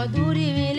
Moduri